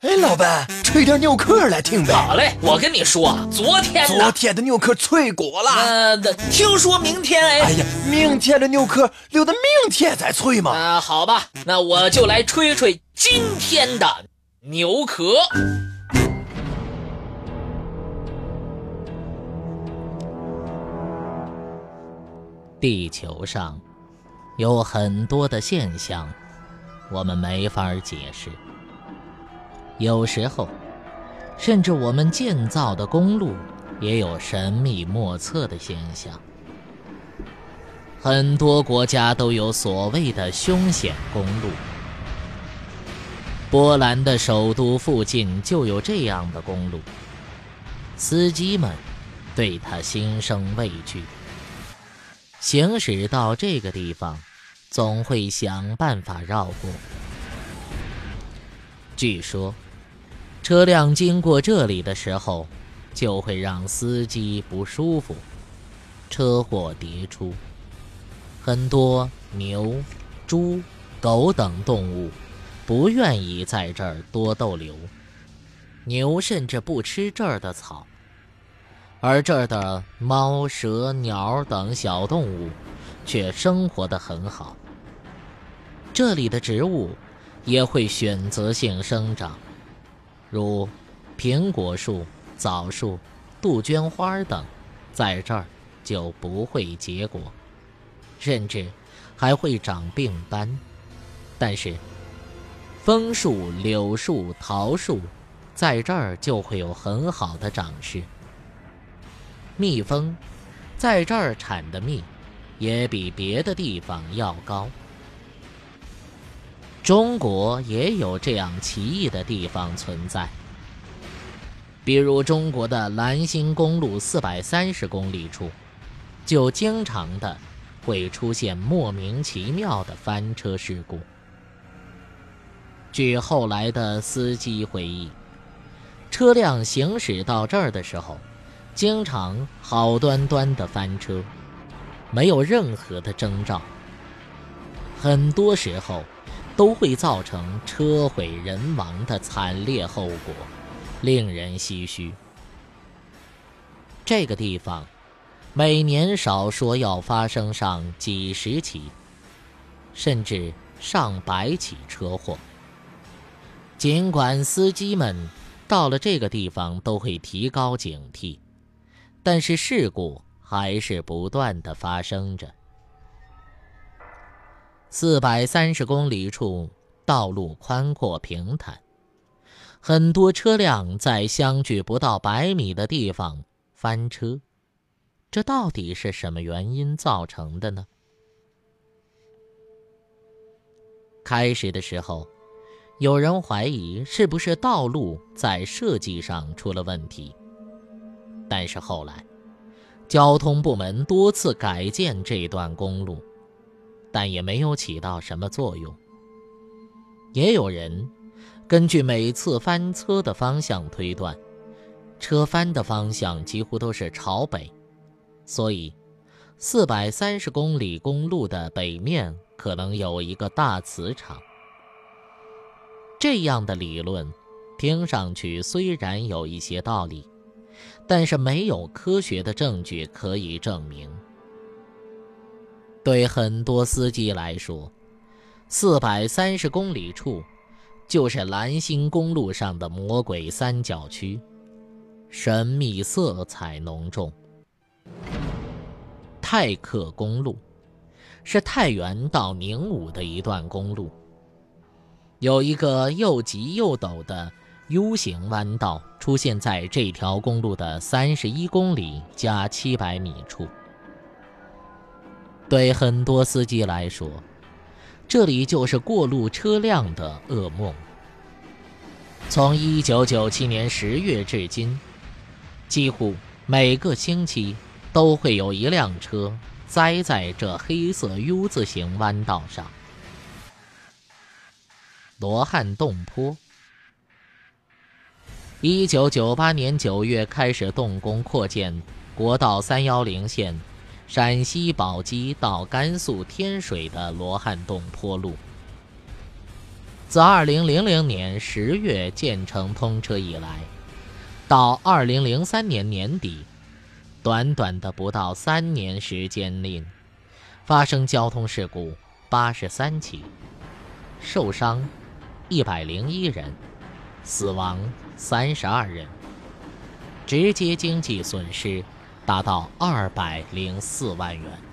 哎，老板，吹点牛壳来听呗。好嘞，我跟你说，昨天昨天的牛壳脆果了。呃，听说明天哎。哎呀，明天的牛壳留到明天再脆嘛。啊，好吧，那我就来吹吹今天的牛壳。地球上有很多的现象，我们没法解释。有时候，甚至我们建造的公路也有神秘莫测的现象。很多国家都有所谓的凶险公路。波兰的首都附近就有这样的公路，司机们对他心生畏惧。行驶到这个地方，总会想办法绕过。据说。车辆经过这里的时候，就会让司机不舒服，车祸迭出。很多牛、猪、狗等动物不愿意在这儿多逗留，牛甚至不吃这儿的草，而这儿的猫、蛇、鸟等小动物却生活得很好。这里的植物也会选择性生长。如苹果树、枣树、杜鹃花等，在这儿就不会结果，甚至还会长病斑。但是枫树、柳树、桃树，在这儿就会有很好的长势。蜜蜂在这儿产的蜜，也比别的地方要高。中国也有这样奇异的地方存在，比如中国的兰新公路四百三十公里处，就经常的会出现莫名其妙的翻车事故。据后来的司机回忆，车辆行驶到这儿的时候，经常好端端的翻车，没有任何的征兆，很多时候。都会造成车毁人亡的惨烈后果，令人唏嘘。这个地方每年少说要发生上几十起，甚至上百起车祸。尽管司机们到了这个地方都会提高警惕，但是事故还是不断的发生着。四百三十公里处，道路宽阔平坦，很多车辆在相距不到百米的地方翻车，这到底是什么原因造成的呢？开始的时候，有人怀疑是不是道路在设计上出了问题，但是后来，交通部门多次改建这段公路。但也没有起到什么作用。也有人根据每次翻车的方向推断，车翻的方向几乎都是朝北，所以四百三十公里公路的北面可能有一个大磁场。这样的理论听上去虽然有一些道理，但是没有科学的证据可以证明。对很多司机来说，四百三十公里处就是兰新公路上的魔鬼三角区，神秘色彩浓重。泰克公路是太原到宁武的一段公路，有一个又急又陡的 U 型弯道出现在这条公路的三十一公里加七百米处。对很多司机来说，这里就是过路车辆的噩梦。从1997年10月至今，几乎每个星期都会有一辆车栽在这黑色 U 字形弯道上。罗汉洞坡，1998年9月开始动工扩建国道310线。陕西宝鸡到甘肃天水的罗汉洞坡路，自2000年10月建成通车以来，到2003年年底，短短的不到三年时间内，发生交通事故83起，受伤101人，死亡32人，直接经济损失达到二百零四万元。